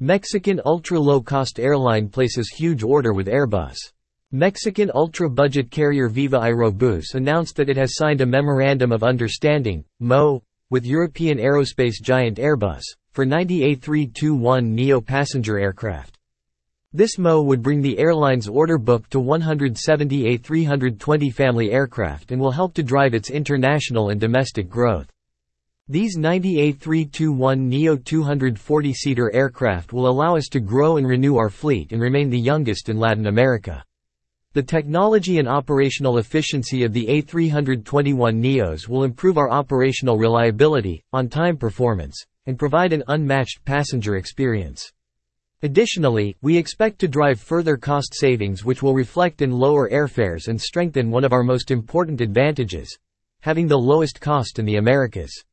Mexican ultra-low-cost airline places huge order with Airbus. Mexican ultra-budget carrier Viva Aerobus announced that it has signed a Memorandum of Understanding, MO, with European aerospace giant Airbus, for 90 A321neo passenger aircraft. This MO would bring the airline's order book to 170 A320 family aircraft and will help to drive its international and domestic growth. These 90 A321neo 240-seater aircraft will allow us to grow and renew our fleet and remain the youngest in Latin America. The technology and operational efficiency of the A321neos will improve our operational reliability, on-time performance, and provide an unmatched passenger experience. Additionally, we expect to drive further cost savings which will reflect in lower airfares and strengthen one of our most important advantages, having the lowest cost in the Americas.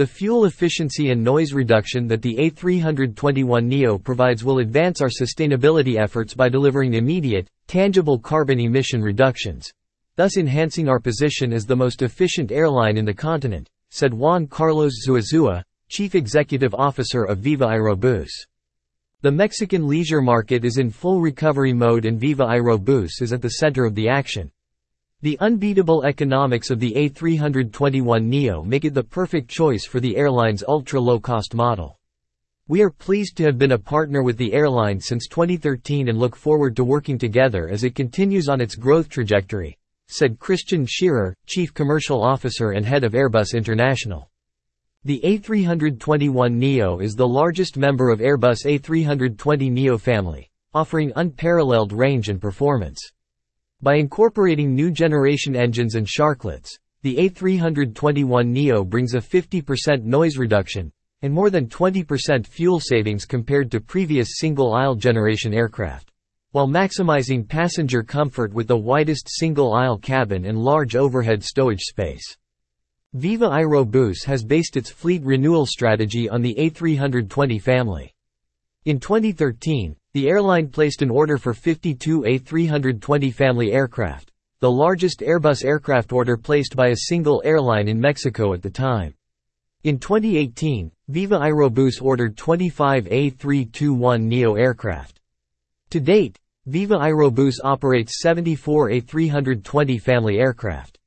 The fuel efficiency and noise reduction that the A321neo provides will advance our sustainability efforts by delivering immediate, tangible carbon emission reductions, thus enhancing our position as the most efficient airline in the continent, said Juan Carlos Zuazua, Chief Executive Officer of Viva Aerobus. The Mexican leisure market is in full recovery mode and Viva Aerobus is at the center of the action. The unbeatable economics of the A321neo make it the perfect choice for the airline's ultra-low-cost model. We are pleased to have been a partner with the airline since 2013 and look forward to working together as it continues on its growth trajectory, said Christian Scherer, Chief Commercial Officer and Head of Airbus International. The A321neo is the largest member of Airbus A320neo family, offering unparalleled range and performance. By incorporating new generation engines and sharklets, the A321neo brings a 50% noise reduction, and more than 20% fuel savings compared to previous single-aisle generation aircraft, while maximizing passenger comfort with the widest single-aisle cabin and large overhead stowage space. Viva Aerobus has based its fleet renewal strategy on the A320 family. In 2013, the airline placed an order for 52 A320 family aircraft, the largest Airbus aircraft order placed by a single airline in Mexico at the time. In 2018, Viva Aerobus ordered 25 A321neo aircraft. To date, Viva Aerobus operates 74 A320 family aircraft.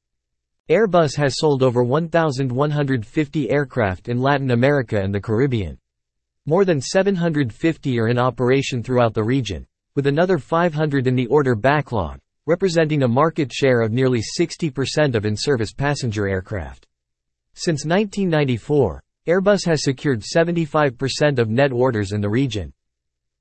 Airbus has sold over 1,150 aircraft in Latin America and the Caribbean. More than 750 are in operation throughout the region, with another 500 in the order backlog, representing a market share of nearly 60% of in-service passenger aircraft. Since 1994, Airbus has secured 75% of net orders in the region.